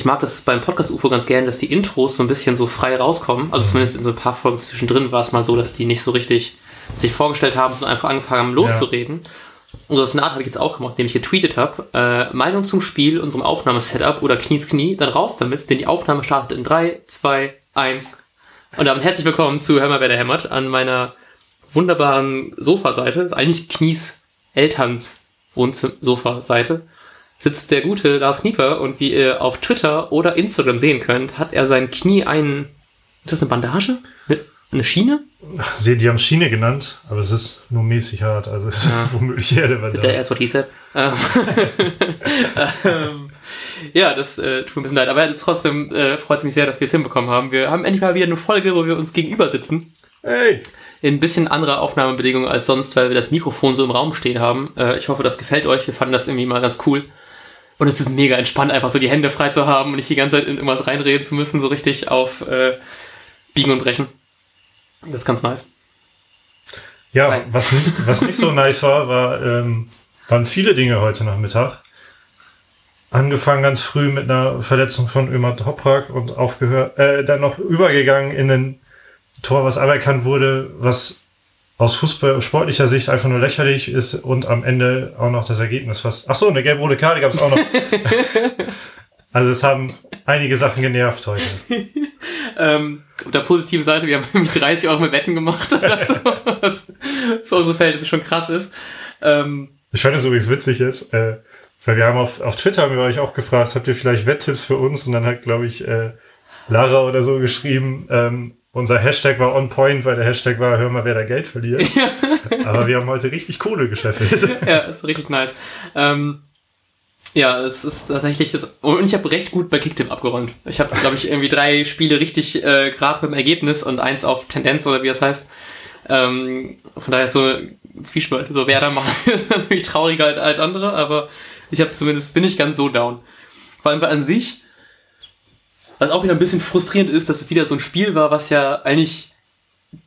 ich mag das beim Podcast UFO ganz gerne, dass die Intros so ein bisschen so frei rauskommen. Also mhm. zumindest in so ein paar Folgen zwischendrin war es mal so, dass die nicht so richtig sich vorgestellt haben, sondern einfach angefangen haben loszureden. Ja. Und so das Art habe ich jetzt auch gemacht, indem ich getweetet habe, äh, Meinung zum Spiel, unserem Aufnahmesetup oder Knies Knie, dann raus damit, denn die Aufnahme startet in 3, 2, 1. Und damit herzlich willkommen zu mal, wer der hämmert, an meiner wunderbaren Sofaseite, ist eigentlich Knies Elterns Wohnzimmer-Sofa-Seite, sitzt der gute Lars Knieper und wie ihr auf Twitter oder Instagram sehen könnt, hat er sein Knie einen, ist das eine Bandage? Eine Schiene? Sie, die haben Schiene genannt, aber es ist nur mäßig hart, also es ist ja. womöglich eher der erst what he said. Ja, das äh, tut mir ein bisschen leid, aber trotzdem äh, freut es mich sehr, dass wir es hinbekommen haben. Wir haben endlich mal wieder eine Folge, wo wir uns gegenüber sitzen. Hey! In ein bisschen anderer Aufnahmebedingungen als sonst, weil wir das Mikrofon so im Raum stehen haben. Äh, ich hoffe, das gefällt euch. Wir fanden das irgendwie mal ganz cool. Und es ist mega entspannt, einfach so die Hände frei zu haben und nicht die ganze Zeit in irgendwas reinreden zu müssen, so richtig auf äh, Biegen und Brechen. Das ist ganz nice. Ja, was nicht, was nicht so nice war, war ähm, waren viele Dinge heute Nachmittag. Angefangen ganz früh mit einer Verletzung von Ömer Toprak und aufgehört, äh, dann noch übergegangen in ein Tor, was aberkannt wurde, was aus Fußball sportlicher Sicht einfach nur lächerlich ist und am Ende auch noch das Ergebnis was. Ach so, eine gelb-rote Karte gab es auch noch. also es haben einige Sachen genervt heute. ähm, auf der positiven Seite, wir haben nämlich 30 Euro mit Wetten gemacht oder so, was für unsere Verhältnisse schon krass ist. Ähm, ich fand es übrigens witzig jetzt, äh, weil wir haben auf, auf Twitter haben wir euch auch gefragt, habt ihr vielleicht Wetttipps für uns? Und dann hat, glaube ich, äh, Lara oder so geschrieben, ähm, unser Hashtag war on point, weil der Hashtag war, hör mal, wer da Geld verliert. Aber wir haben heute richtig Kohle gescheffelt. ja, ist richtig nice. Ähm, ja, es ist tatsächlich das. Und ich habe recht gut bei Kicktip abgeräumt. Ich habe, glaube ich, irgendwie drei Spiele richtig äh, gerade mit dem Ergebnis und eins auf Tendenz oder wie das heißt. Ähm, von daher ist so Zwiespalt. So wer da macht, ist natürlich trauriger als, als andere, aber ich habe zumindest, bin ich ganz so down. Vor allem bei an sich was auch wieder ein bisschen frustrierend ist, dass es wieder so ein Spiel war, was ja eigentlich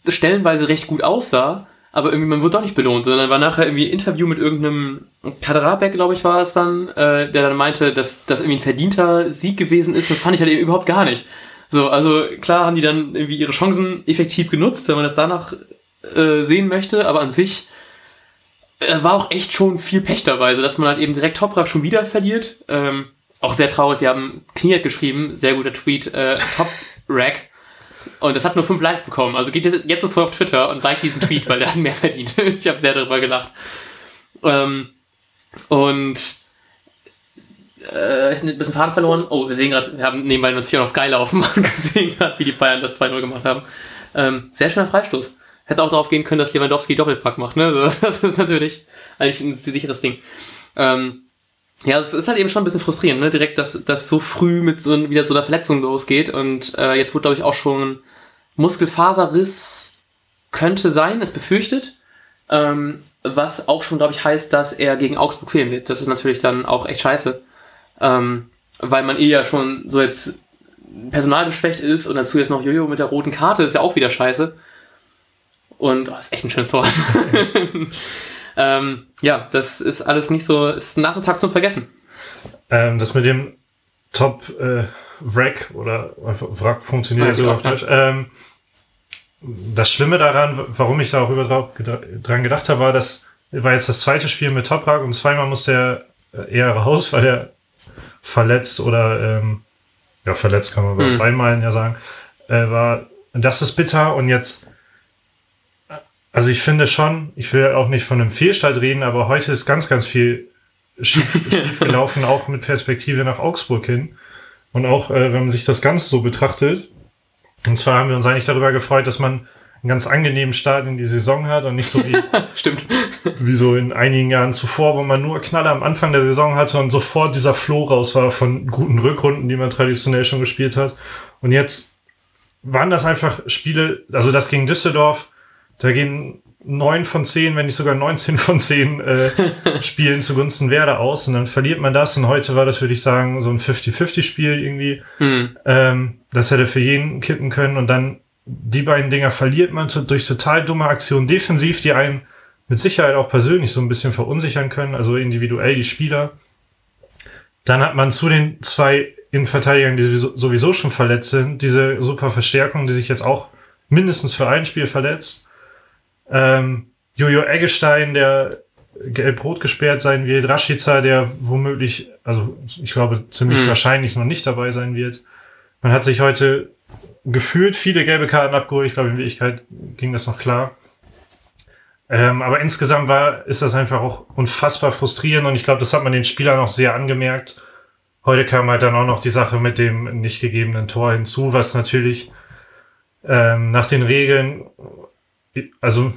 stellenweise recht gut aussah, aber irgendwie man wurde doch nicht belohnt, sondern war nachher irgendwie ein Interview mit irgendeinem Kaderabek, glaube ich, war es dann, äh, der dann meinte, dass das irgendwie ein verdienter Sieg gewesen ist. Das fand ich halt eben überhaupt gar nicht. So, also klar haben die dann irgendwie ihre Chancen effektiv genutzt, wenn man das danach äh, sehen möchte, aber an sich äh, war auch echt schon viel Pech dabei, so dass man halt eben direkt Toprak schon wieder verliert. Ähm, auch sehr traurig, wir haben Kniert geschrieben, sehr guter Tweet, äh, Top Rack. Und das hat nur fünf Likes bekommen. Also geht jetzt sofort auf Twitter und like diesen Tweet, weil der hat mehr verdient. ich habe sehr darüber gelacht. Ähm, und äh, ein bisschen Faden verloren. Oh, wir sehen gerade, wir haben nebenbei natürlich auch noch Sky laufen und gesehen gerade, wie die Bayern das 2-0 gemacht haben. Ähm, sehr schöner Freistoß. Hätte auch darauf gehen können, dass Lewandowski Doppelpack macht. Ne? Das ist natürlich eigentlich ein sicheres Ding. Ähm, ja, es ist halt eben schon ein bisschen frustrierend, ne? Direkt, dass das so früh mit so wieder so einer Verletzung losgeht. Und äh, jetzt wurde, glaube ich, auch schon Muskelfaserriss könnte sein, ist befürchtet. Ähm, was auch schon, glaube ich, heißt, dass er gegen Augsburg fehlen wird. Das ist natürlich dann auch echt scheiße. Ähm, weil man eh ja schon so jetzt personalgeschwächt ist und dazu jetzt noch Jojo mit der roten Karte ist ja auch wieder scheiße. Und oh, ist echt ein schönes Tor. Ähm, ja, das ist alles nicht so, ist nach dem Tag zum Vergessen. Ähm, das mit dem Top äh, Wrack oder Wrack funktioniert ja, so auf Deutsch. Ähm, das Schlimme daran, warum ich da auch über dran gedacht habe, war, dass war jetzt das zweite Spiel mit Top Toprak und zweimal musste er äh, eher raus, weil er verletzt oder ähm, ja verletzt kann man bei mhm. beiden Malen ja sagen, äh, war. Das ist bitter und jetzt also ich finde schon, ich will auch nicht von einem Fehlstart reden, aber heute ist ganz, ganz viel schief, schief gelaufen, auch mit Perspektive nach Augsburg hin. Und auch, äh, wenn man sich das Ganze so betrachtet. Und zwar haben wir uns eigentlich darüber gefreut, dass man einen ganz angenehmen Start in die Saison hat und nicht so wie, Stimmt. wie so in einigen Jahren zuvor, wo man nur Knaller am Anfang der Saison hatte und sofort dieser Floh raus war von guten Rückrunden, die man traditionell schon gespielt hat. Und jetzt waren das einfach Spiele, also das gegen Düsseldorf, da gehen neun von zehn, wenn nicht sogar 19 von zehn äh, Spielen zugunsten Werder aus und dann verliert man das. Und heute war das, würde ich sagen, so ein 50-50-Spiel irgendwie. Mhm. Ähm, das hätte für jeden kippen können und dann die beiden Dinger verliert man durch total dumme Aktionen defensiv, die einen mit Sicherheit auch persönlich so ein bisschen verunsichern können, also individuell die Spieler. Dann hat man zu den zwei Innenverteidigern, die sowieso, sowieso schon verletzt sind, diese super Verstärkung, die sich jetzt auch mindestens für ein Spiel verletzt. Ähm, Jojo Eggestein, der gelb-rot gesperrt sein wird, Rashica, der womöglich, also ich glaube ziemlich mhm. wahrscheinlich noch nicht dabei sein wird. Man hat sich heute gefühlt viele gelbe Karten abgeholt. Ich glaube, in Wirklichkeit ging das noch klar. Ähm, aber insgesamt war, ist das einfach auch unfassbar frustrierend und ich glaube, das hat man den Spielern auch sehr angemerkt. Heute kam halt dann auch noch die Sache mit dem nicht gegebenen Tor hinzu, was natürlich ähm, nach den Regeln, also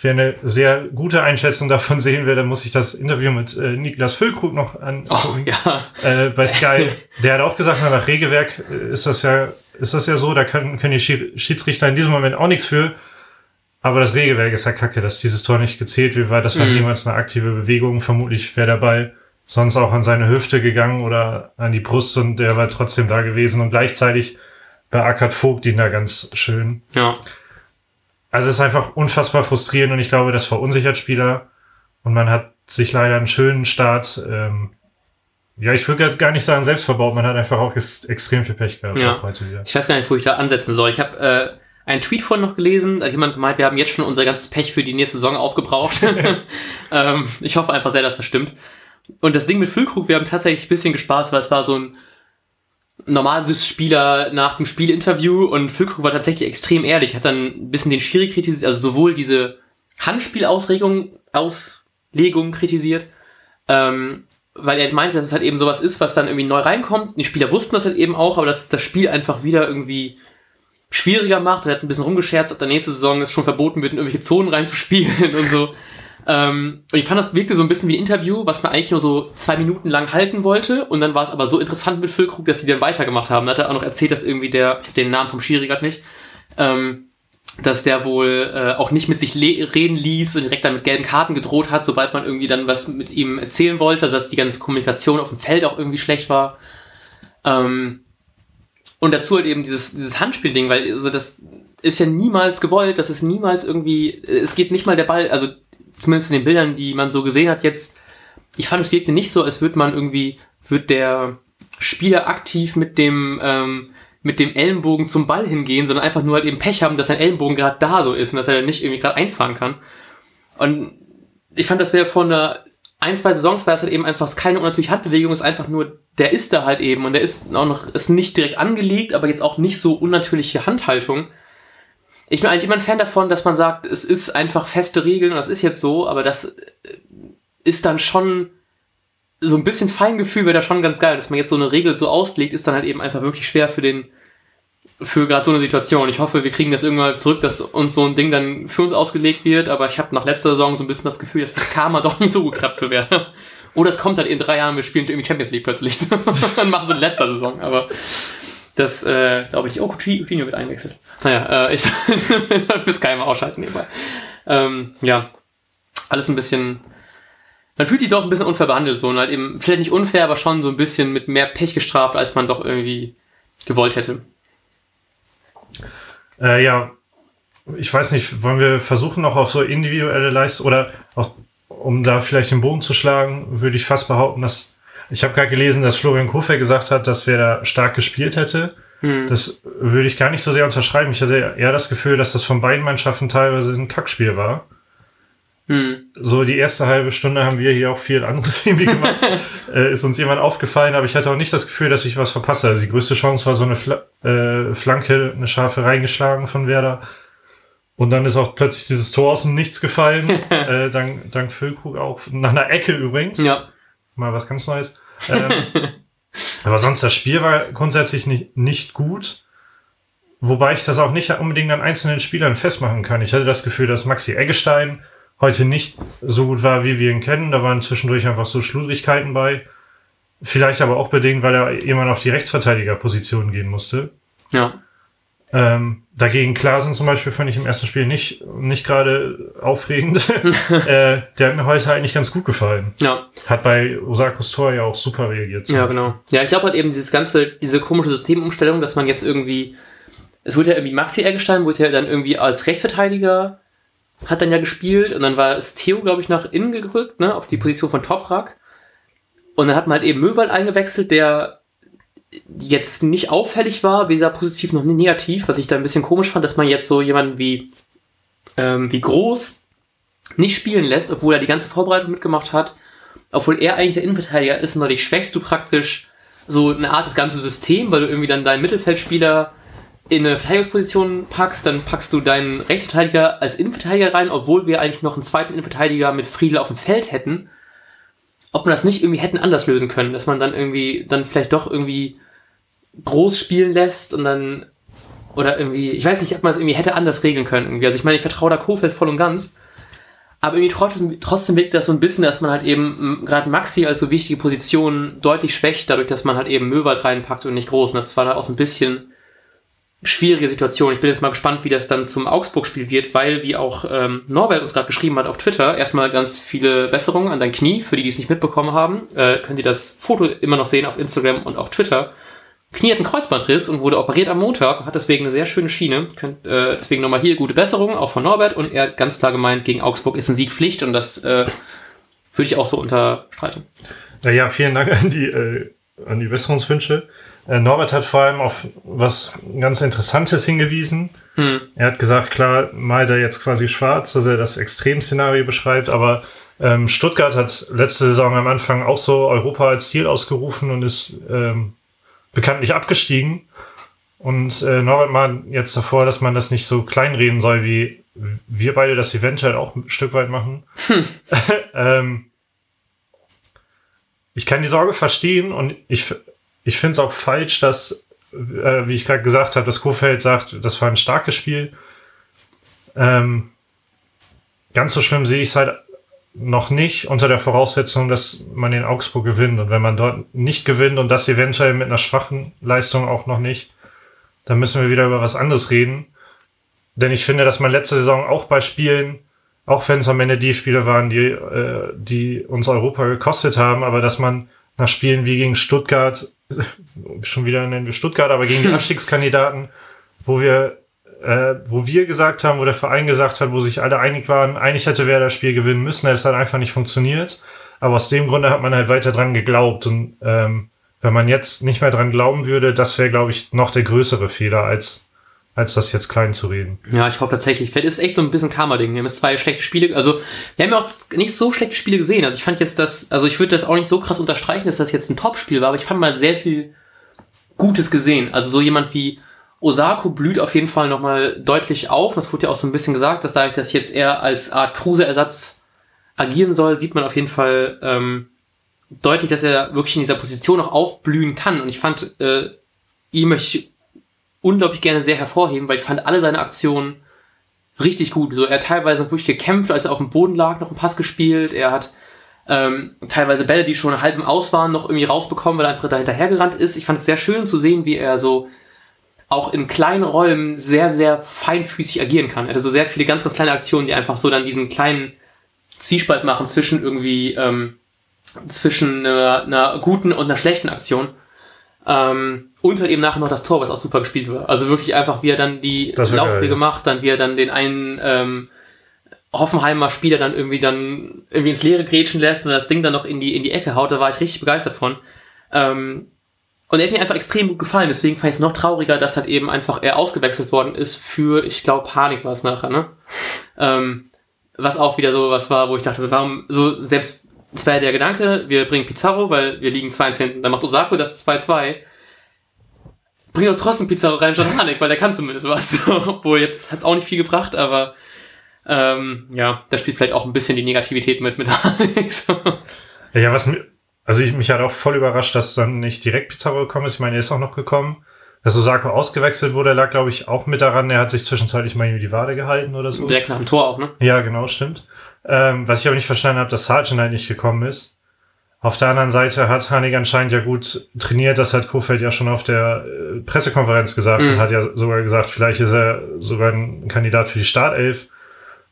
wer eine sehr gute Einschätzung davon sehen will, dann muss ich das Interview mit äh, Niklas Füllkrug noch angucken. Oh, ja. äh, bei Sky. Der hat auch gesagt, nach Regelwerk äh, ist das ja, ist das ja so, da können, können die Schiedsrichter in diesem Moment auch nichts für. Aber das Regelwerk ist ja kacke, dass dieses Tor nicht gezählt wird, weil das war mhm. niemals eine aktive Bewegung. Vermutlich wäre Ball sonst auch an seine Hüfte gegangen oder an die Brust und der war trotzdem da gewesen und gleichzeitig beackert Vogt ihn da ganz schön. Ja. Also es ist einfach unfassbar frustrierend und ich glaube, das verunsichert Spieler und man hat sich leider einen schönen Start, ähm, ja, ich würde gar nicht sagen selbst verbaut, man hat einfach auch extrem viel Pech gehabt ja. Ich weiß gar nicht, wo ich da ansetzen soll. Ich habe äh, einen Tweet von noch gelesen, da hat jemand gemeint, wir haben jetzt schon unser ganzes Pech für die nächste Saison aufgebraucht. ähm, ich hoffe einfach sehr, dass das stimmt. Und das Ding mit Füllkrug, wir haben tatsächlich ein bisschen gespaßt, weil es war so ein normales Spieler nach dem Spielinterview und Füllkrug war tatsächlich extrem ehrlich, hat dann ein bisschen den Schiri kritisiert, also sowohl diese Handspielauslegung Auslegung kritisiert, ähm, weil er meinte, dass es halt eben sowas ist, was dann irgendwie neu reinkommt. Die Spieler wussten das halt eben auch, aber dass das Spiel einfach wieder irgendwie schwieriger macht. Er hat ein bisschen rumgescherzt, ob der nächste Saison es schon verboten wird, in irgendwelche Zonen reinzuspielen und so. Ähm, und ich fand, das wirkte so ein bisschen wie ein Interview, was man eigentlich nur so zwei Minuten lang halten wollte. Und dann war es aber so interessant mit Füllkrug, dass sie dann weitergemacht haben. Da hat er auch noch erzählt, dass irgendwie der, ich habe den Namen vom Schiri gerade nicht, ähm, dass der wohl äh, auch nicht mit sich reden ließ und direkt dann mit gelben Karten gedroht hat, sobald man irgendwie dann was mit ihm erzählen wollte, also dass die ganze Kommunikation auf dem Feld auch irgendwie schlecht war. Ähm, und dazu halt eben dieses, dieses Handspielding, weil also das ist ja niemals gewollt, das ist niemals irgendwie, es geht nicht mal der Ball, also zumindest in den Bildern, die man so gesehen hat jetzt, ich fand, es wirkte nicht so, als würde man irgendwie, wird der Spieler aktiv mit dem, ähm, mit dem Ellenbogen zum Ball hingehen, sondern einfach nur halt eben Pech haben, dass sein Ellenbogen gerade da so ist und dass er nicht irgendwie gerade einfahren kann. Und ich fand, das wäre von einer ein, zwei Saisons war es halt eben einfach keine unnatürliche Handbewegung, ist einfach nur, der ist da halt eben und der ist auch noch, ist nicht direkt angelegt, aber jetzt auch nicht so unnatürliche Handhaltung ich bin eigentlich immer ein Fan davon, dass man sagt, es ist einfach feste Regeln und das ist jetzt so, aber das äh, ist dann schon so ein bisschen Feingefühl wäre da schon ganz geil, dass man jetzt so eine Regel so auslegt, ist dann halt eben einfach wirklich schwer für den für gerade so eine Situation. Ich hoffe, wir kriegen das irgendwann zurück, dass uns so ein Ding dann für uns ausgelegt wird, aber ich habe nach letzter Saison so ein bisschen das Gefühl, dass das Karma doch nicht so gut klappt für Werder. Oder es kommt halt in drei Jahren, wir spielen irgendwie Champions League plötzlich. dann machen so eine Leicester-Saison, aber das, äh, glaube ich, oh, Coutinho wird einwechselt. Naja, äh, ich soll bis keiner ausschalten nebenbei. Ähm, ja, alles ein bisschen, man fühlt sich doch ein bisschen unfair behandelt, so, und halt eben, vielleicht nicht unfair, aber schon so ein bisschen mit mehr Pech gestraft, als man doch irgendwie gewollt hätte. Äh, ja, ich weiß nicht, wollen wir versuchen noch auf so individuelle Leistungen oder auch, um da vielleicht den Bogen zu schlagen, würde ich fast behaupten, dass ich habe gerade gelesen, dass Florian Kofeld gesagt hat, dass wer da stark gespielt hätte. Hm. Das würde ich gar nicht so sehr unterschreiben. Ich hatte eher das Gefühl, dass das von beiden Mannschaften teilweise ein Kackspiel war. Hm. So die erste halbe Stunde haben wir hier auch viel anderes irgendwie gemacht. äh, ist uns jemand aufgefallen, aber ich hatte auch nicht das Gefühl, dass ich was verpasse. Also die größte Chance war so eine Fla äh, Flanke, eine scharfe reingeschlagen von Werder. Und dann ist auch plötzlich dieses Tor aus dem Nichts gefallen. äh, dank, dank Füllkrug auch. Nach einer Ecke übrigens. Ja mal was ganz Neues. Ähm, aber sonst das Spiel war grundsätzlich nicht, nicht gut. Wobei ich das auch nicht unbedingt an einzelnen Spielern festmachen kann. Ich hatte das Gefühl, dass Maxi Eggestein heute nicht so gut war, wie wir ihn kennen. Da waren zwischendurch einfach so Schludrigkeiten bei. Vielleicht aber auch bedingt, weil er jemand auf die Rechtsverteidigerposition gehen musste. Ja. Ähm, dagegen Klaasen zum Beispiel fand ich im ersten Spiel nicht, nicht gerade aufregend. äh, der hat mir heute eigentlich ganz gut gefallen. Ja. Hat bei Osakos Tor ja auch super reagiert. Ja, genau. Ja, ich glaube halt eben dieses ganze, diese komische Systemumstellung, dass man jetzt irgendwie, es wurde ja irgendwie Maxi Eggestein, wurde ja dann irgendwie als Rechtsverteidiger, hat dann ja gespielt und dann war es Theo, glaube ich, nach innen gerückt, ne, auf die Position von Toprak. Und dann hat man halt eben Möwald eingewechselt, der jetzt nicht auffällig war, weder positiv noch negativ, was ich da ein bisschen komisch fand, dass man jetzt so jemanden wie, ähm, wie Groß nicht spielen lässt, obwohl er die ganze Vorbereitung mitgemacht hat, obwohl er eigentlich der Innenverteidiger ist und dadurch schwächst du praktisch so eine Art das ganze System, weil du irgendwie dann deinen Mittelfeldspieler in eine Verteidigungsposition packst, dann packst du deinen Rechtsverteidiger als Innenverteidiger rein, obwohl wir eigentlich noch einen zweiten Innenverteidiger mit Friedel auf dem Feld hätten. Ob man das nicht irgendwie hätten anders lösen können, dass man dann irgendwie, dann vielleicht doch irgendwie groß spielen lässt und dann, oder irgendwie, ich weiß nicht, ob man es irgendwie hätte anders regeln können. Irgendwie. Also ich meine, ich vertraue da Kofeld voll und ganz, aber irgendwie trotzdem, trotzdem wirkt das so ein bisschen, dass man halt eben gerade Maxi als so wichtige Position deutlich schwächt, dadurch, dass man halt eben Möwald reinpackt und nicht groß. Und das war da auch so ein bisschen schwierige Situation. Ich bin jetzt mal gespannt, wie das dann zum Augsburg-Spiel wird, weil, wie auch ähm, Norbert uns gerade geschrieben hat auf Twitter, erstmal ganz viele Besserungen an dein Knie. Für die, die es nicht mitbekommen haben, äh, könnt ihr das Foto immer noch sehen auf Instagram und auf Twitter. Knie hat einen Kreuzbandriss und wurde operiert am Montag, hat deswegen eine sehr schöne Schiene. Könnt, äh, deswegen nochmal hier gute Besserung, auch von Norbert. Und er hat ganz klar gemeint, gegen Augsburg ist ein Sieg Pflicht und das äh, würde ich auch so unterstreichen. Ja, vielen Dank an die, äh, an die Besserungswünsche. Äh, Norbert hat vor allem auf was ganz Interessantes hingewiesen. Hm. Er hat gesagt, klar, malt er jetzt quasi schwarz, dass er das Extremszenario beschreibt, aber ähm, Stuttgart hat letzte Saison am Anfang auch so Europa als Ziel ausgerufen und ist ähm, bekanntlich abgestiegen. Und äh, Norbert mal jetzt davor, dass man das nicht so kleinreden soll, wie wir beide das eventuell auch ein Stück weit machen. Hm. ähm, ich kann die Sorge verstehen und ich, ich finde es auch falsch, dass, äh, wie ich gerade gesagt habe, dass Kofeld sagt, das war ein starkes Spiel. Ähm, ganz so schlimm sehe ich es halt noch nicht unter der Voraussetzung, dass man in Augsburg gewinnt. Und wenn man dort nicht gewinnt und das eventuell mit einer schwachen Leistung auch noch nicht, dann müssen wir wieder über was anderes reden. Denn ich finde, dass man letzte Saison auch bei Spielen, auch wenn es am Ende die Spiele waren, die, äh, die uns Europa gekostet haben, aber dass man nach Spielen wie gegen Stuttgart, schon wieder nennen wir Stuttgart, aber gegen die Abstiegskandidaten, wo wir äh, wo wir gesagt haben, wo der Verein gesagt hat, wo sich alle einig waren, eigentlich hätte wer das Spiel gewinnen müssen, es hat einfach nicht funktioniert. Aber aus dem Grunde hat man halt weiter dran geglaubt. Und ähm, wenn man jetzt nicht mehr dran glauben würde, das wäre, glaube ich, noch der größere Fehler, als, als das jetzt klein zu reden. Ja, ich hoffe tatsächlich. Vielleicht ist echt so ein bisschen Karma-Ding. Wir haben jetzt zwei schlechte Spiele, also wir haben ja auch nicht so schlechte Spiele gesehen. Also ich fand jetzt das, also ich würde das auch nicht so krass unterstreichen, dass das jetzt ein Top-Spiel war, aber ich fand mal sehr viel Gutes gesehen. Also so jemand wie Osako blüht auf jeden Fall nochmal deutlich auf. Das wurde ja auch so ein bisschen gesagt, dass dadurch, dass jetzt er als Art Kruse-Ersatz agieren soll, sieht man auf jeden Fall ähm, deutlich, dass er wirklich in dieser Position noch aufblühen kann. Und ich fand, äh, ihn möchte ich unglaublich gerne sehr hervorheben, weil ich fand alle seine Aktionen richtig gut. So, er hat teilweise wirklich gekämpft, als er auf dem Boden lag, noch einen Pass gespielt. Er hat ähm, teilweise Bälle, die schon halb im Aus waren, noch irgendwie rausbekommen, weil er einfach da hinterhergerannt ist. Ich fand es sehr schön zu sehen, wie er so auch in kleinen Räumen sehr, sehr feinfüßig agieren kann. Er hat so sehr viele ganz, ganz kleine Aktionen, die einfach so dann diesen kleinen Zwiespalt machen zwischen irgendwie, ähm, zwischen einer, einer guten und einer schlechten Aktion. Ähm, und halt eben nachher noch das Tor, was auch super gespielt wird. Also wirklich einfach, wie er dann die Laufwege macht, dann wie er dann den einen ähm, Hoffenheimer Spieler dann irgendwie dann irgendwie ins Leere grätschen lässt und das Ding dann noch in die, in die Ecke haut, da war ich richtig begeistert von. Ähm, und er hat mir einfach extrem gut gefallen, deswegen fand ich es noch trauriger, dass halt eben einfach er ausgewechselt worden ist für, ich glaube, Panik war es nachher, ne? Ähm, was auch wieder so was war, wo ich dachte, warum, so selbst, es war ja der Gedanke, wir bringen Pizarro, weil wir liegen 2 hinten, dann macht Osako das 2-2. Bring doch trotzdem Pizarro rein statt Panik, weil der kann zumindest was. Obwohl jetzt hat es auch nicht viel gebracht, aber ähm, ja, da spielt vielleicht auch ein bisschen die Negativität mit, mit Hanik. So. Ja, was mir also ich, mich hat auch voll überrascht, dass dann nicht direkt Pizarro gekommen ist. Ich meine, er ist auch noch gekommen. Dass Osako ausgewechselt wurde, lag, glaube ich, auch mit daran. Er hat sich zwischenzeitlich mal irgendwie die Wade gehalten oder so. Direkt nach dem Tor auch, ne? Ja, genau, stimmt. Ähm, was ich aber nicht verstanden habe, dass Sargent halt nicht gekommen ist. Auf der anderen Seite hat Hanig anscheinend ja gut trainiert. Das hat Kofeld ja schon auf der äh, Pressekonferenz gesagt mhm. und hat ja sogar gesagt, vielleicht ist er sogar ein Kandidat für die Startelf.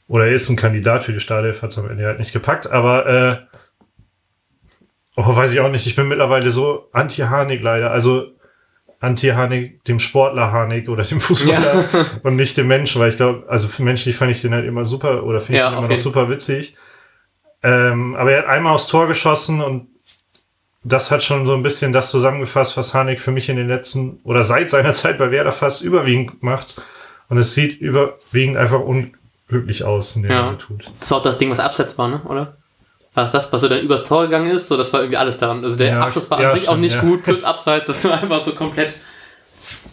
Oder er ist ein Kandidat für die Startelf, hat es am Ende halt nicht gepackt. Aber äh, Oh, weiß ich auch nicht. Ich bin mittlerweile so anti-Harnik leider. Also anti-Harnik, dem Sportler Harnik oder dem Fußballer ja. und nicht dem Menschen, weil ich glaube, also für menschlich fand ich den halt immer super oder finde ich ja, den immer noch super witzig. Ähm, aber er hat einmal aufs Tor geschossen und das hat schon so ein bisschen das zusammengefasst, was Hanek für mich in den letzten oder seit seiner Zeit bei Werder fast überwiegend macht. Und es sieht überwiegend einfach unglücklich aus, in dem Ja. was er tut. Das war auch das Ding, was abseits war, ne? Oder? War es das, was so dann übers Tor gegangen ist? So, das war irgendwie alles daran. Also der Ja, Abschluss war ja, an sich auch stimmt, nicht gut, plus abseits, das war einfach so komplett,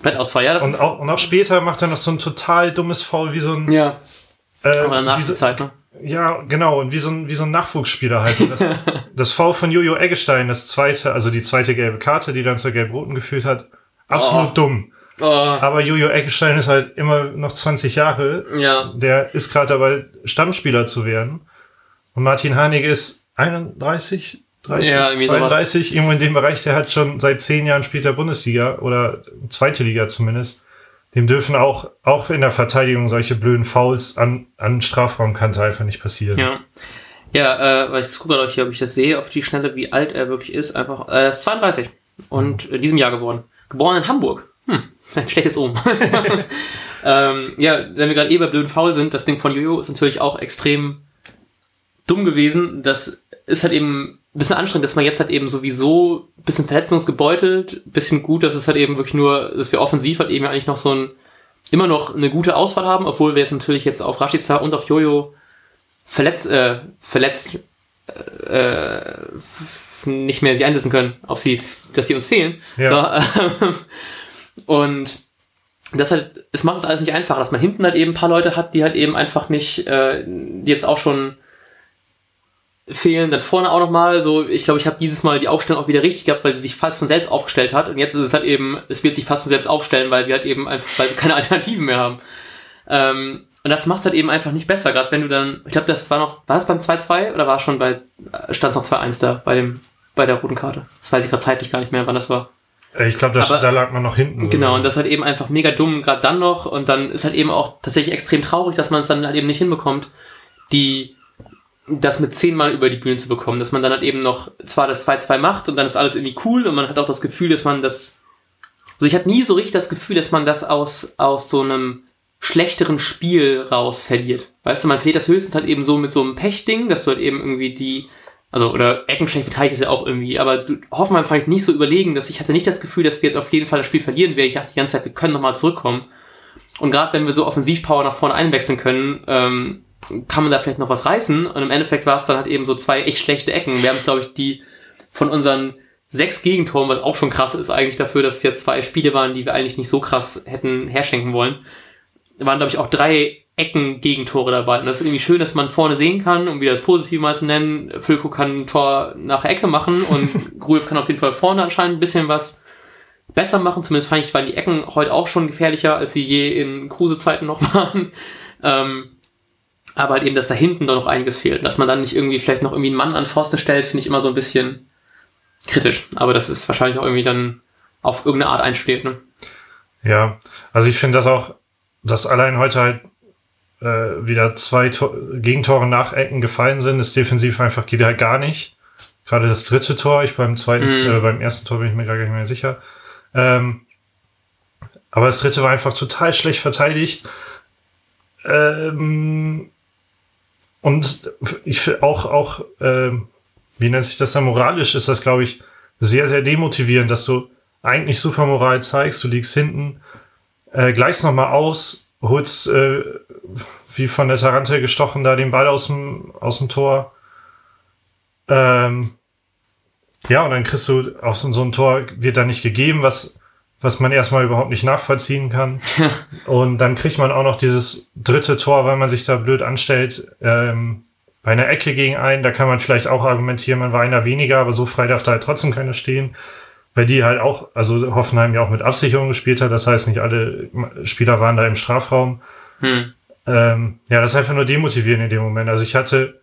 komplett. Ja, das Und ist, auch, und auch später macht er noch so ein total dummes Foul, wie so ein, ja, äh, aber der so, Zeit, ne? Ja, genau, und wie so ein, wie so ein Nachwuchsspieler halt. Das, das Foul von Jojo Eggestein, das zweite, also die zweite gelbe Karte, die dann zur gelb-roten geführt hat, absolut Oh. dumm. Oh, Aber Jojo Eggestein ist halt immer noch 20 Jahre. ja, Der ist gerade dabei, Stammspieler zu werden. Und Martin Haneke ist 31, 30, Ja, irgendwie sowas. 32, irgendwo in dem Bereich, der hat schon seit zehn Jahren spielt der Bundesliga oder zweite Liga zumindest. Dem dürfen auch, auch in der Verteidigung solche blöden Fouls an, an Strafraumkante einfach nicht passieren. ja. Ja, äh, weil ich gucke gerade hier, ob ich das sehe, auf die Schnelle, wie alt er wirklich ist. Einfach, äh, er ist 32 und in diesem Jahr geboren. Geboren in Hamburg. Hm, ein schlechtes Omen. ähm, ja, wenn wir gerade eh bei blöden Foul sind, das Ding von Jojo ist natürlich auch extrem dumm gewesen. Das ist halt eben ein bisschen anstrengend, dass man jetzt halt eben sowieso ein bisschen verletzungsgebeutelt, ein bisschen gut, dass es halt eben wirklich nur, dass wir offensiv halt eben eigentlich noch so ein, immer noch eine gute Auswahl haben, obwohl wir jetzt natürlich jetzt auf Rashica und auf Jojo verletzt, äh, verletzt, äh, f- nicht mehr sie einsetzen können, auf sie, dass sie uns fehlen. Ja. So, ähm, und das halt, es macht es alles nicht einfacher, dass man hinten halt eben ein paar Leute hat, die halt eben einfach nicht, äh, die jetzt auch schon fehlen, dann vorne auch nochmal, so, ich glaube, ich habe dieses Mal die Aufstellung auch wieder richtig gehabt, weil sie sich fast von selbst aufgestellt hat und jetzt ist es halt eben, es wird sich fast von selbst aufstellen, weil wir halt eben einfach, weil wir keine Alternativen mehr haben. Ähm, und das macht es halt eben einfach nicht besser, gerade wenn du dann, ich glaube, das war noch, war das beim 2-2 oder war es schon bei, stand noch 2-1 da, bei dem, bei der roten Karte? Das weiß ich gerade zeitlich gar nicht mehr, wann das war. Äh, Ich glaube, da lag man noch hinten. Genau, und das ist halt eben einfach mega dumm, gerade dann noch. Und dann ist halt eben auch tatsächlich extrem traurig, dass man es dann halt eben nicht hinbekommt, die das mit zehnmal über die Bühne zu bekommen. Dass man dann halt eben noch zwar das 2-2 macht und dann ist alles irgendwie cool und man hat auch das Gefühl, dass man das. Also ich hatte nie so richtig das Gefühl, dass man das aus, aus so einem schlechteren Spiel raus verliert. Weißt du, man verliert das höchstens halt eben so mit so einem Pechding, dass du halt eben irgendwie die, also, oder Ecken schlecht verteidigt ist ja auch irgendwie, aber du, Hoffenheim fand ich nicht so überlegen, dass ich hatte nicht das Gefühl, dass wir jetzt auf jeden Fall das Spiel verlieren werden. Ich dachte die ganze Zeit, wir können nochmal zurückkommen. Und gerade wenn wir so Offensivpower nach vorne einwechseln können, ähm, kann man da vielleicht noch was reißen. Und im Endeffekt war es dann halt eben so zwei echt schlechte Ecken. Wir haben es, glaube ich, die von unseren sechs Gegentoren, was auch schon krass ist eigentlich dafür, dass es jetzt zwei Spiele waren, die wir eigentlich nicht so krass hätten herschenken wollen, waren, glaube ich, auch drei Ecken-Gegentore dabei. Und das ist irgendwie schön, dass man vorne sehen kann, um wieder das Positive mal zu nennen. Füllko kann ein Tor nach Ecke machen und Gruev kann auf jeden Fall vorne anscheinend ein bisschen was besser machen. Zumindest fand ich, waren die Ecken heute auch schon gefährlicher, als sie je in Kruse-Zeiten noch waren. Ähm, aber halt eben, dass da hinten doch noch einiges fehlt. Dass man dann nicht irgendwie vielleicht noch irgendwie einen Mann an Pfosten stellt, finde ich immer so ein bisschen kritisch. Aber das ist wahrscheinlich auch irgendwie dann auf irgendeine Art einstudiert, ne? Ja, also ich finde das auch, dass allein heute halt äh, wieder zwei Tor Gegentore nach Ecken gefallen sind, ist defensiv einfach geht halt gar nicht. Gerade das dritte Tor, ich beim zweiten, Mhm. äh, beim ersten Tor bin ich mir gar nicht mehr sicher. Ähm, aber das dritte war einfach total schlecht verteidigt. Ähm, und ich auch, auch, ähm, wie nennt sich das dann moralisch, ist das, glaube ich, sehr, sehr demotivierend, dass du eigentlich super Moral zeigst, du liegst hinten, äh, gleichst nochmal aus, holst äh, wie von der Tarante gestochen da den Ball aus dem, aus dem Tor. Ähm, ja, und dann kriegst du auf so, so ein Tor, wird da nicht gegeben, was, was man erstmal überhaupt nicht nachvollziehen kann. und dann kriegt man auch noch dieses dritte Tor, weil man sich da blöd anstellt, ähm, bei einer Ecke gegen einen, da kann man vielleicht auch argumentieren, man war einer weniger, aber so frei darf da halt trotzdem keiner stehen. Weil die halt auch, also Hoffenheim ja auch mit Absicherung gespielt hat, das heißt nicht alle Spieler waren da im Strafraum. Hm. Ähm, ja, das ist einfach nur demotivierend in dem Moment. Also ich hatte,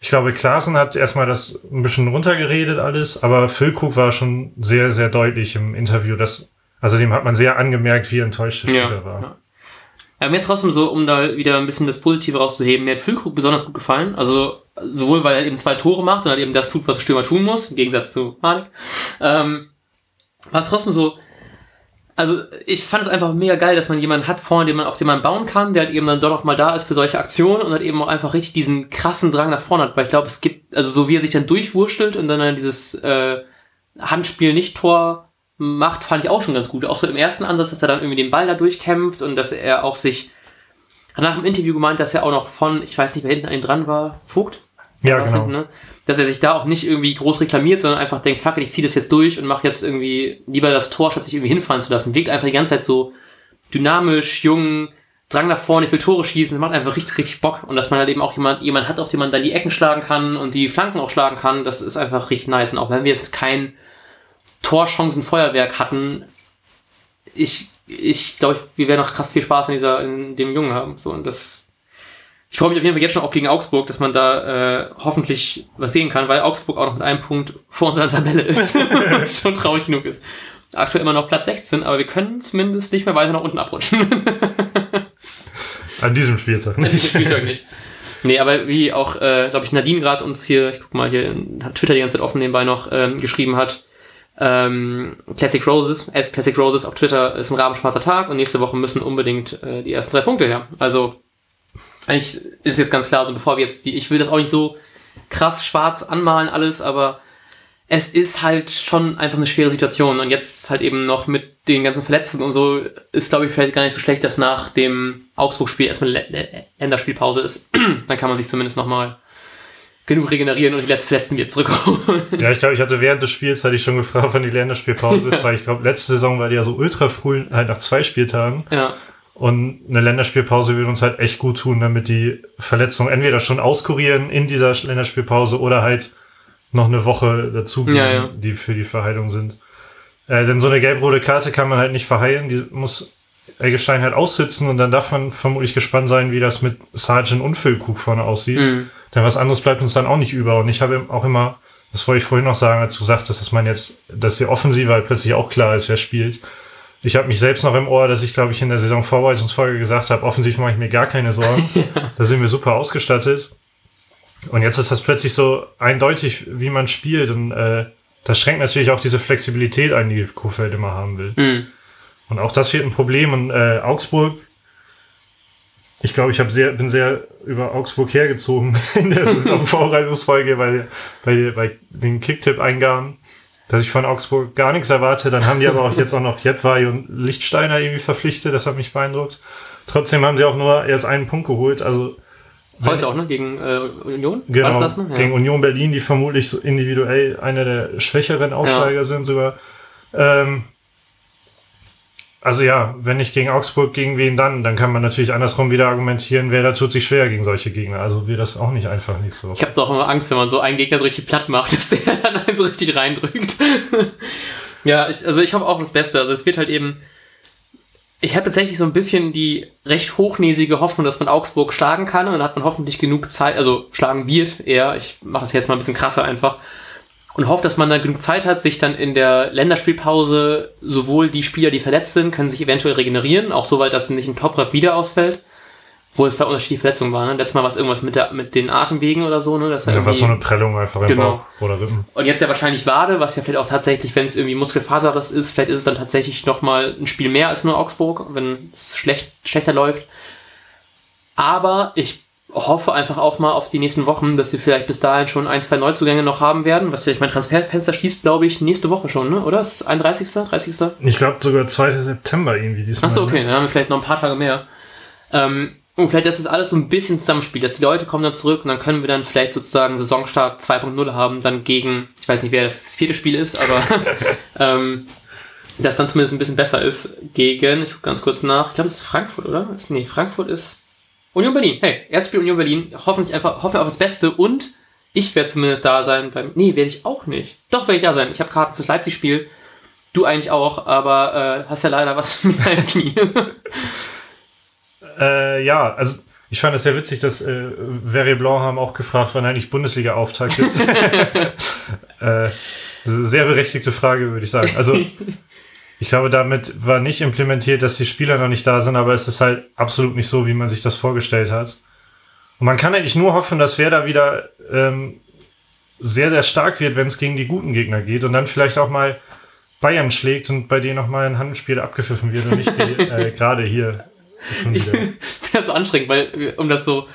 ich glaube, Klaasen hat erstmal das ein bisschen runtergeredet alles, aber Füllkrug war schon sehr, sehr deutlich im Interview, dass, also dem hat man sehr angemerkt, wie enttäuscht der Ja, Spieler war. ja. Ja, mir jetzt trotzdem so, um da wieder ein bisschen das Positive rauszuheben, mir hat Füllkrug besonders gut gefallen. Also sowohl, weil er eben zwei Tore macht und halt eben das tut, was der Stürmer tun muss, im Gegensatz zu Hanek. Ähm, war es trotzdem so, also ich fand es einfach mega geil, dass man jemanden hat vorne, den man, auf den man bauen kann, der halt eben dann doch noch mal da ist für solche Aktionen und halt eben auch einfach richtig diesen krassen Drang nach vorne hat, weil ich glaube, es gibt, also so wie er sich dann durchwurschtelt und dann, dann dieses, äh, Handspiel nicht Tor macht, fand ich auch schon ganz gut. Auch so im ersten Ansatz, dass er dann irgendwie den Ball da durchkämpft und dass er auch sich, nach dem Interview gemeint, dass er auch noch von, ich weiß nicht, wer hinten an ihm dran war, Vogt? Ja, genau. Hinten, ne? Dass er sich da auch nicht irgendwie groß reklamiert, sondern einfach denkt, fuck, ich ziehe das jetzt durch und mache jetzt irgendwie lieber das Tor, statt sich irgendwie hinfallen zu lassen. Wirkt einfach die ganze Zeit so dynamisch, jung, Drang nach vorne, ich will Tore schießen, das macht einfach richtig, richtig Bock. Und dass man halt eben auch jemand, jemand hat, auf den man dann die Ecken schlagen kann und die Flanken auch schlagen kann, das ist einfach richtig nice. Und auch wenn wir jetzt kein Torchancenfeuerwerk hatten, ich, ich glaube, wir werden noch krass viel Spaß in dieser, in dem Jungen haben. So, und das, ich freue mich auf jeden Fall jetzt schon auch gegen Augsburg, dass man da äh, hoffentlich was sehen kann, weil Augsburg auch noch mit einem Punkt vor unserer Tabelle ist. was schon traurig genug ist. Aktuell immer noch Platz 16, aber wir können zumindest nicht mehr weiter nach unten abrutschen. An diesem Spieltag nicht. An diesem Spieltag nicht. Nee, aber wie auch, äh, glaube ich, Nadine gerade uns hier, ich guck mal hier, hat Twitter die ganze Zeit offen nebenbei noch ähm, geschrieben hat, ähm, Classic Roses, at Classic Roses auf Twitter ist ein rabenschwarzer Tag und nächste Woche müssen unbedingt äh, die ersten drei Punkte her. Also eigentlich ist jetzt ganz klar, also bevor wir jetzt die, ich will das auch nicht so krass schwarz anmalen alles, aber es ist halt schon einfach eine schwere Situation und jetzt halt eben noch mit den ganzen Verletzten und so ist, glaube ich, vielleicht gar nicht so schlecht, dass nach dem Augsburg-Spiel erstmal Länderspielpause ist. Dann kann man sich zumindest nochmal genug regenerieren und die letzten wieder zurückholen. Ja, ich glaube, ich hatte während des Spiels hatte ich schon gefragt, wann die Länderspielpause ist, weil ich glaube, letzte Saison war die ja so ultra früh, halt nach zwei Spieltagen. Ja. Und eine Länderspielpause würde uns halt echt gut tun, damit die Verletzungen entweder schon auskurieren in dieser Länderspielpause oder halt noch eine Woche dazugeben, ja, ja. die für die Verheilung sind. Äh, denn so eine gelb-rote Karte kann man halt nicht verheilen, die muss Eggestein halt aussitzen und dann darf man vermutlich gespannt sein, wie das mit Sergeant und Füllkrug vorne aussieht. Mhm. Denn was anderes bleibt uns dann auch nicht über. Und ich habe auch immer, das wollte ich vorhin noch sagen, als du sagtest, dass man jetzt, dass die Offensive halt plötzlich auch klar ist, wer spielt. Ich habe mich selbst noch im Ohr, dass ich, glaube ich, in der Saisonvorbereitungsfolge gesagt habe, offensiv mache ich mir gar keine Sorgen. ja. Da sind wir super ausgestattet. Und jetzt ist das plötzlich so eindeutig, wie man spielt. Und äh, das schränkt natürlich auch diese Flexibilität ein, die Kuhfeld immer haben will. Mhm. Und auch das wird ein Problem. Und äh, Augsburg, ich glaube, ich sehr, bin sehr über Augsburg hergezogen in der Saisonvorbereitungsfolge bei, bei, bei den Kicktipp-Eingaben, dass ich von Augsburg gar nichts erwarte. Dann haben die aber auch jetzt auch noch Jetwai und Lichtsteiner irgendwie verpflichtet. Das hat mich beeindruckt. Trotzdem haben sie auch nur erst einen Punkt geholt. Also Heute auch, ne? Gegen äh, Union? Genau, War das, ne? Ja. gegen Union Berlin, die vermutlich so individuell einer der schwächeren Aufsteiger ja. sind sogar. Ähm, also ja, wenn nicht gegen Augsburg, gegen wen dann? Dann kann man natürlich andersrum wieder argumentieren, wer da tut sich schwer gegen solche Gegner. Also wird das auch nicht einfach nicht so. Ich habe doch immer Angst, wenn man so einen Gegner so richtig platt macht, dass der dann einen so richtig reindrückt. ja, ich, also ich hoffe auch das Beste. Also es wird halt eben ich habe tatsächlich so ein bisschen die recht hochnäsige Hoffnung, dass man Augsburg schlagen kann und dann hat man hoffentlich genug Zeit, also schlagen wird eher, ich mache das jetzt mal ein bisschen krasser einfach, und hoffe, dass man dann genug Zeit hat, sich dann in der Länderspielpause sowohl die Spieler, die verletzt sind, können sich eventuell regenerieren, auch soweit, dass nicht ein Top-Rap wieder ausfällt, wo es da unterschiedliche Verletzungen waren. Ne? Letztes Mal war es irgendwas mit, der, mit den Atemwegen oder so. Ne? Das ja, war so eine Prellung einfach im genau. Bauch oder Rippen. Und jetzt ja wahrscheinlich Wade, was ja vielleicht auch tatsächlich, wenn es irgendwie Muskelfaserriss ist, vielleicht ist es dann tatsächlich nochmal ein Spiel mehr als nur Augsburg, wenn es schlecht, schlechter läuft. Aber ich hoffe einfach auch mal auf die nächsten Wochen, dass wir vielleicht bis dahin schon ein, zwei Neuzugänge noch haben werden. Was ich mein Transferfenster schließt, glaube ich, nächste Woche schon, ne? oder? Ist es 31., 30.? Ich glaube sogar 2. September irgendwie diesmal. Achso, okay, ne? dann haben wir vielleicht noch ein paar Tage mehr. Ähm, und vielleicht, dass das alles so ein bisschen zusammenspielt, dass die Leute kommen dann zurück und dann können wir dann vielleicht sozusagen Saisonstart 2.0 haben, dann gegen, ich weiß nicht, wer das vierte Spiel ist, aber ähm, das dann zumindest ein bisschen besser ist gegen, ich gucke ganz kurz nach, ich glaube, es ist Frankfurt, oder? Nee, Frankfurt ist Union Berlin. Hey, erstes Spiel Union Berlin, hoffentlich einfach, hoffe auf das Beste und ich werde zumindest da sein beim, nee, werde ich auch nicht. Doch, werde ich da sein. Ich habe Karten fürs Leipzig-Spiel. Du eigentlich auch, aber äh, hast ja leider was mit deinem Knie. Äh, ja, also ich fand es sehr witzig, dass äh, Very Blanc haben auch gefragt, wann eigentlich Bundesliga-Auftakt ist. äh, sehr berechtigte Frage, würde ich sagen. Also ich glaube, damit war nicht implementiert, dass die Spieler noch nicht da sind, aber es ist halt absolut nicht so, wie man sich das vorgestellt hat. Und man kann eigentlich nur hoffen, dass wer da wieder ähm, sehr, sehr stark wird, wenn es gegen die guten Gegner geht und dann vielleicht auch mal Bayern schlägt und bei denen noch mal ein Handspiel abgepfiffen wird und nicht äh, gerade hier. Ich das so anstrengend, weil, um das so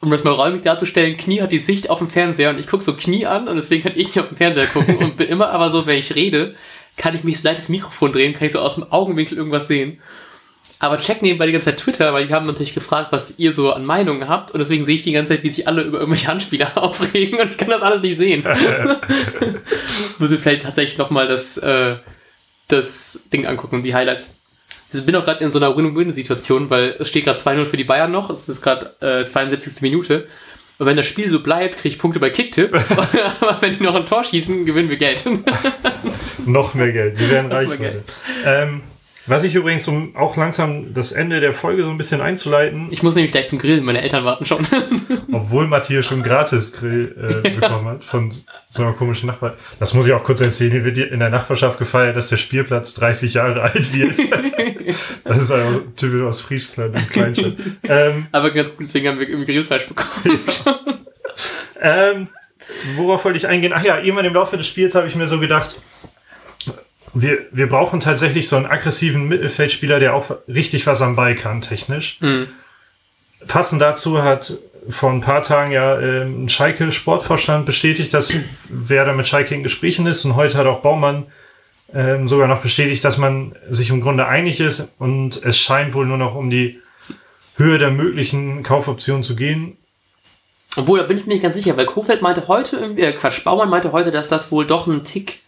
um das mal räumlich darzustellen, Knie hat die Sicht auf dem Fernseher und ich gucke so Knie an und deswegen kann ich nicht auf dem Fernseher gucken und bin immer aber so, wenn ich rede, kann ich mich so leicht das Mikrofon drehen, kann ich so aus dem Augenwinkel irgendwas sehen. Aber check nebenbei die ganze Zeit Twitter, weil die haben natürlich gefragt, was ihr so an Meinungen habt und deswegen sehe ich die ganze Zeit, wie sich alle über irgendwelche Handspieler aufregen und ich kann das alles nicht sehen. Muss ich vielleicht tatsächlich nochmal das, äh, das Ding angucken, die Highlights. Ich bin auch gerade in so einer Win-Win-Situation, weil es steht gerade 2-0 für die Bayern noch, es ist gerade äh, 72. Minute. Und wenn das Spiel so bleibt, kriege ich Punkte bei Kicktipp. Aber wenn die noch ein Tor schießen, gewinnen wir Geld. noch mehr Geld. Wir werden reich. Ähm, was ich übrigens, um auch langsam das Ende der Folge so ein bisschen einzuleiten. Ich muss nämlich gleich zum Grillen, meine Eltern warten schon. obwohl Matthias schon gratis Grill äh, bekommen hat von so einer komischen Nachbar. Das muss ich auch kurz erzählen. Hier wird in der Nachbarschaft gefeiert, dass der Spielplatz 30 Jahre alt wird. das ist einfach typisch aus Friesland im Kleinstadt. Ähm, Aber ganz gut, deswegen haben wir irgendwie Grillfleisch bekommen. ähm, worauf wollte ich eingehen? Ach ja, irgendwann im Laufe des Spiels habe ich mir so gedacht, wir, wir brauchen tatsächlich so einen aggressiven Mittelfeldspieler, der auch richtig was am Ball kann, technisch. Mhm. Passend dazu hat vor ein paar Tagen ja äh, ein Schalke Sportvorstand bestätigt, dass wer da mit Schalke in Gesprächen ist und heute hat auch Baumann ähm, sogar noch bestätigt, dass man sich im Grunde einig ist und es scheint wohl nur noch um die Höhe der möglichen Kaufoptionen zu gehen. Obwohl, da bin ich mir nicht ganz sicher, weil Kofeld meinte heute, äh, Quatsch, Baumann meinte heute, dass das wohl doch ein Tick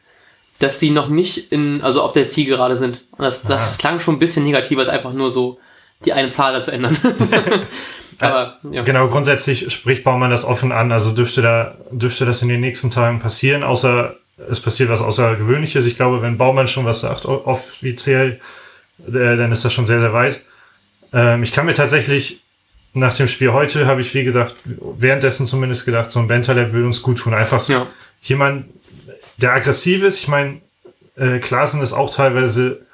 dass die noch nicht in, also auf der Zielgerade sind. Und das, das klang schon ein bisschen negativer, als einfach nur so die eine Zahl dazu ändern. Aber, ja. Genau, grundsätzlich spricht Baumann das offen an, also dürfte da, dürfte das in den nächsten Tagen passieren, außer es passiert was Außergewöhnliches. Ich glaube, wenn Baumann schon was sagt, offiziell, äh, dann ist das schon sehr, sehr weit. Ähm, ich kann mir tatsächlich nach dem Spiel heute habe ich, wie gesagt, währenddessen zumindest gedacht, so ein Bentaleb würde uns gut tun. Einfach so ja. jemand, der aggressiv ist. Ich meine, äh, Klaassen ist auch teilweise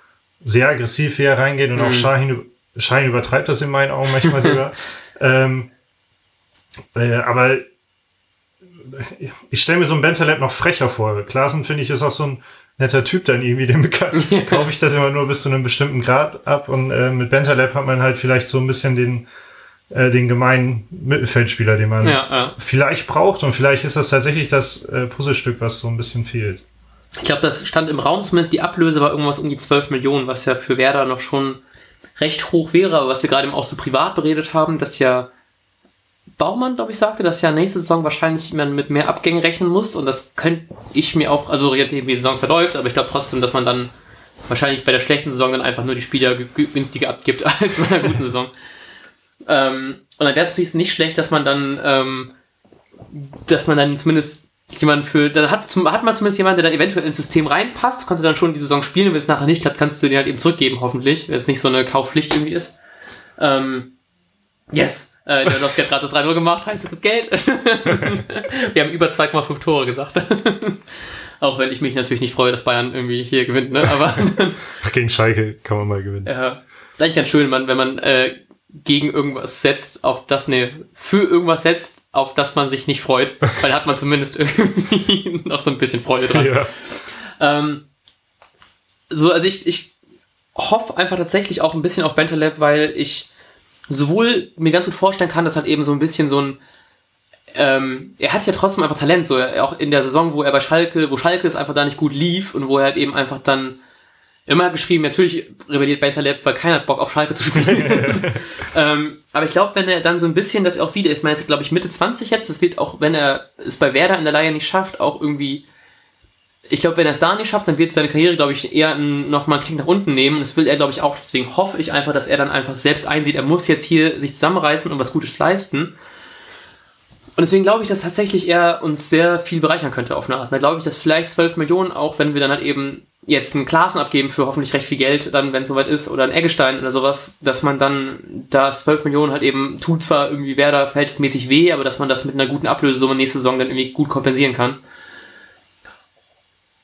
sehr aggressiv, wie er reingeht und mhm. auch Schein, Schein übertreibt das in meinen Augen manchmal sogar. ähm, äh, aber ich stelle mir so ein Bentaleb noch frecher vor. Klaassen finde ich ist auch so ein netter Typ dann irgendwie, dem kaufe ich das immer nur bis zu einem bestimmten Grad ab und äh, mit Bentaleb hat man halt vielleicht so ein bisschen den äh, den gemeinen Mittelfeldspieler, den man ja, ja. vielleicht braucht und vielleicht ist das tatsächlich das äh, Puzzlestück, was so ein bisschen fehlt. Ich glaube, das stand im Raum zumindest, die Ablöse war irgendwas um die 12 Millionen, was ja für Werder noch schon recht hoch wäre, aber was wir gerade eben auch so privat beredet haben, dass ja Baumann, glaube ich, sagte, dass ja nächste Saison wahrscheinlich man mit mehr Abgängen rechnen muss und das könnte ich mir auch, also wie die Saison verläuft, aber ich glaube trotzdem, dass man dann wahrscheinlich bei der schlechten Saison dann einfach nur die Spieler günstiger abgibt als bei einer guten Saison. Ähm, und dann wäre es natürlich nicht schlecht, dass man dann, ähm, dass man dann zumindest jemand für, da hat, zum, hat man zumindest jemanden, der dann eventuell ins System reinpasst, konnte dann schon die Saison spielen, und wenn es nachher nicht klappt, kannst du den halt eben zurückgeben, hoffentlich, wenn es nicht so eine Kaufpflicht irgendwie ist. Ähm, yes. Äh, der Lewandowski hat gerade das 3-0 gemacht, heißt, es gibt Geld. Wir haben über 2,5 Tore gesagt. Auch wenn ich mich natürlich nicht freue, dass Bayern irgendwie hier gewinnt, ne? Aber. Gegen Schalke kann man mal gewinnen. Ja. Ist eigentlich ganz schön, man, wenn man äh, gegen irgendwas setzt, auf das, ne, für irgendwas setzt, auf das man sich nicht freut. Weil hat man zumindest irgendwie noch so ein bisschen Freude dran. Ja. Ähm, so, also ich, ich hoffe einfach tatsächlich auch ein bisschen auf Bentalab, weil ich sowohl mir ganz gut vorstellen kann, dass halt eben so ein bisschen so ein ähm, er hat ja trotzdem einfach Talent, so auch in der Saison, wo er bei Schalke, wo Schalke es einfach da nicht gut lief und wo er halt eben einfach dann immer geschrieben, natürlich rebelliert Bentaleb, weil keiner hat Bock auf Schalke zu spielen. ähm, aber ich glaube, wenn er dann so ein bisschen das auch sieht, ich meine, er ist glaube ich Mitte 20 jetzt, das wird auch, wenn er es bei Werder in der Leihe nicht schafft, auch irgendwie, ich glaube, wenn er es da nicht schafft, dann wird seine Karriere, glaube ich, eher nochmal einen Klick nach unten nehmen. Das will er, glaube ich, auch. Deswegen hoffe ich einfach, dass er dann einfach selbst einsieht, er muss jetzt hier sich zusammenreißen und was Gutes leisten. Und deswegen glaube ich, dass tatsächlich er uns sehr viel bereichern könnte auf eine Art. Da glaube ich, dass vielleicht 12 Millionen, auch wenn wir dann halt eben jetzt einen Klassen abgeben für hoffentlich recht viel Geld, dann, wenn es soweit ist, oder ein Eggestein oder sowas, dass man dann das 12 Millionen halt eben tut zwar irgendwie Werder verhältnismäßig weh, aber dass man das mit einer guten Ablösesumme nächste Saison dann irgendwie gut kompensieren kann.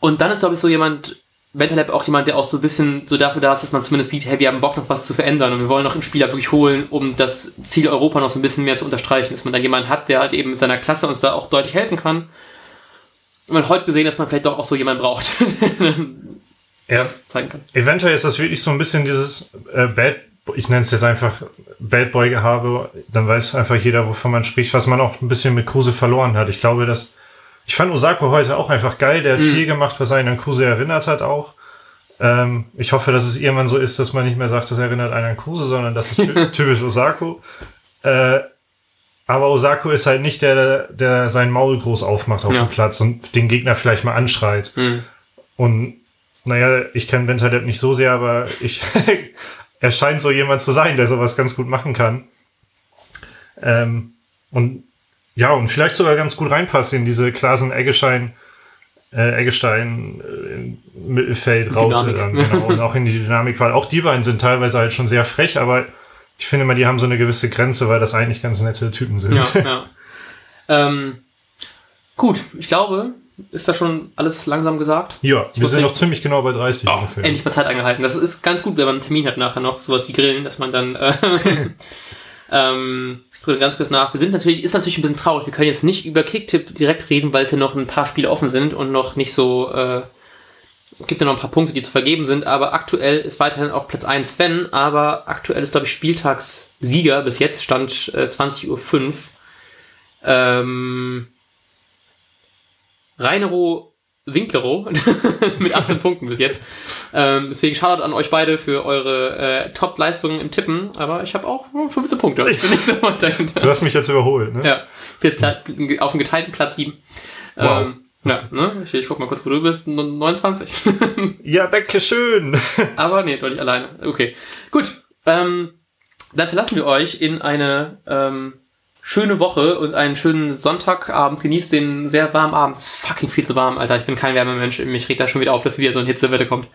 Und dann ist, glaube ich, so jemand, Ventalab auch jemand, der auch so ein bisschen so dafür da ist, dass man zumindest sieht, hey, wir haben Bock noch was zu verändern und wir wollen noch einen Spieler wirklich holen, um das Ziel Europa noch so ein bisschen mehr zu unterstreichen, dass man dann jemanden hat, der halt eben mit seiner Klasse uns da auch deutlich helfen kann man heute gesehen, dass man vielleicht doch auch so jemanden braucht, ja. das zeigen kann. Eventuell ist das wirklich so ein bisschen dieses äh, Bad ich nenne es jetzt einfach Bad Boy Gehabe, dann weiß einfach jeder, wovon man spricht, was man auch ein bisschen mit Kruse verloren hat. Ich glaube, dass ich fand Osako heute auch einfach geil. Der hat mhm. viel gemacht, was einen an Kruse erinnert hat auch. Ähm, ich hoffe, dass es irgendwann so ist, dass man nicht mehr sagt, das erinnert einen an Kruse, sondern das ist typisch Osako. Äh, aber Osako ist halt nicht der, der sein Maul groß aufmacht auf ja. dem Platz und den Gegner vielleicht mal anschreit. Mhm. Und naja, ich kenne Ventadep nicht so sehr, aber ich er scheint so jemand zu sein, der sowas ganz gut machen kann. Ähm, und ja, und vielleicht sogar ganz gut reinpasst in diese Klasen-Eggeschein, äh, Eggestein äh, Mittelfeld-Raute dann, genau. und auch in die Dynamik, weil auch die beiden sind teilweise halt schon sehr frech, aber ich finde mal, die haben so eine gewisse Grenze, weil das eigentlich ganz nette Typen sind. Ja, ja. ähm, gut, ich glaube, ist da schon alles langsam gesagt? Ja, ich wir sind noch ziemlich genau bei 30 oh, ungefähr. Endlich mal Zeit angehalten. Das ist ganz gut, wenn man einen Termin hat nachher noch, sowas wie Grillen, dass man dann äh, ähm, ganz kurz nach. Wir sind natürlich, ist natürlich ein bisschen traurig. Wir können jetzt nicht über Kicktip direkt reden, weil es ja noch ein paar Spiele offen sind und noch nicht so, äh, gibt ja noch ein paar Punkte, die zu vergeben sind, aber aktuell ist weiterhin auf Platz 1 Sven, aber aktuell ist, glaube ich, Spieltagssieger, bis jetzt stand äh, 20.05 Uhr. Ähm, Reinero Winklerow mit 18 Punkten bis jetzt. Ähm, deswegen schaut an euch beide für eure äh, Top-Leistungen im Tippen, aber ich habe auch 15 Punkte. Ich bin nicht so Du hast mich jetzt überholt, ne? Ja. Auf dem geteilten Platz 7. Wow. Ähm, ja, ne? Ich, ich guck mal kurz, wo du bist. 29. ja, danke schön. aber nee, doch nicht alleine. Okay. Gut. Ähm, dann verlassen wir euch in eine ähm, schöne Woche und einen schönen Sonntagabend. Genießt den sehr warmen Abend. Es ist fucking viel zu warm, Alter. Ich bin kein Wärmemensch. Mich regt da schon wieder auf, dass wieder so ein Hitzewetter kommt.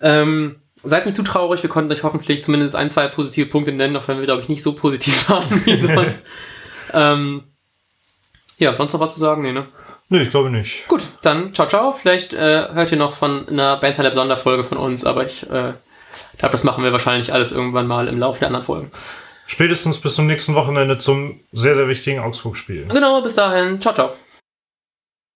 Ähm, seid nicht zu traurig. Wir konnten euch hoffentlich zumindest ein, zwei positive Punkte nennen, auch wenn wir, glaube ich, nicht so positiv waren wie sonst. ähm, ja, sonst noch was zu sagen? Nee, ne? Nee, ich glaube nicht. Gut, dann ciao, ciao. Vielleicht äh, hört ihr noch von einer Bandhalab Sonderfolge von uns, aber ich äh, glaube, das machen wir wahrscheinlich alles irgendwann mal im Laufe der anderen Folgen. Spätestens bis zum nächsten Wochenende zum sehr, sehr wichtigen Augsburg-Spiel. Genau, bis dahin. Ciao, ciao.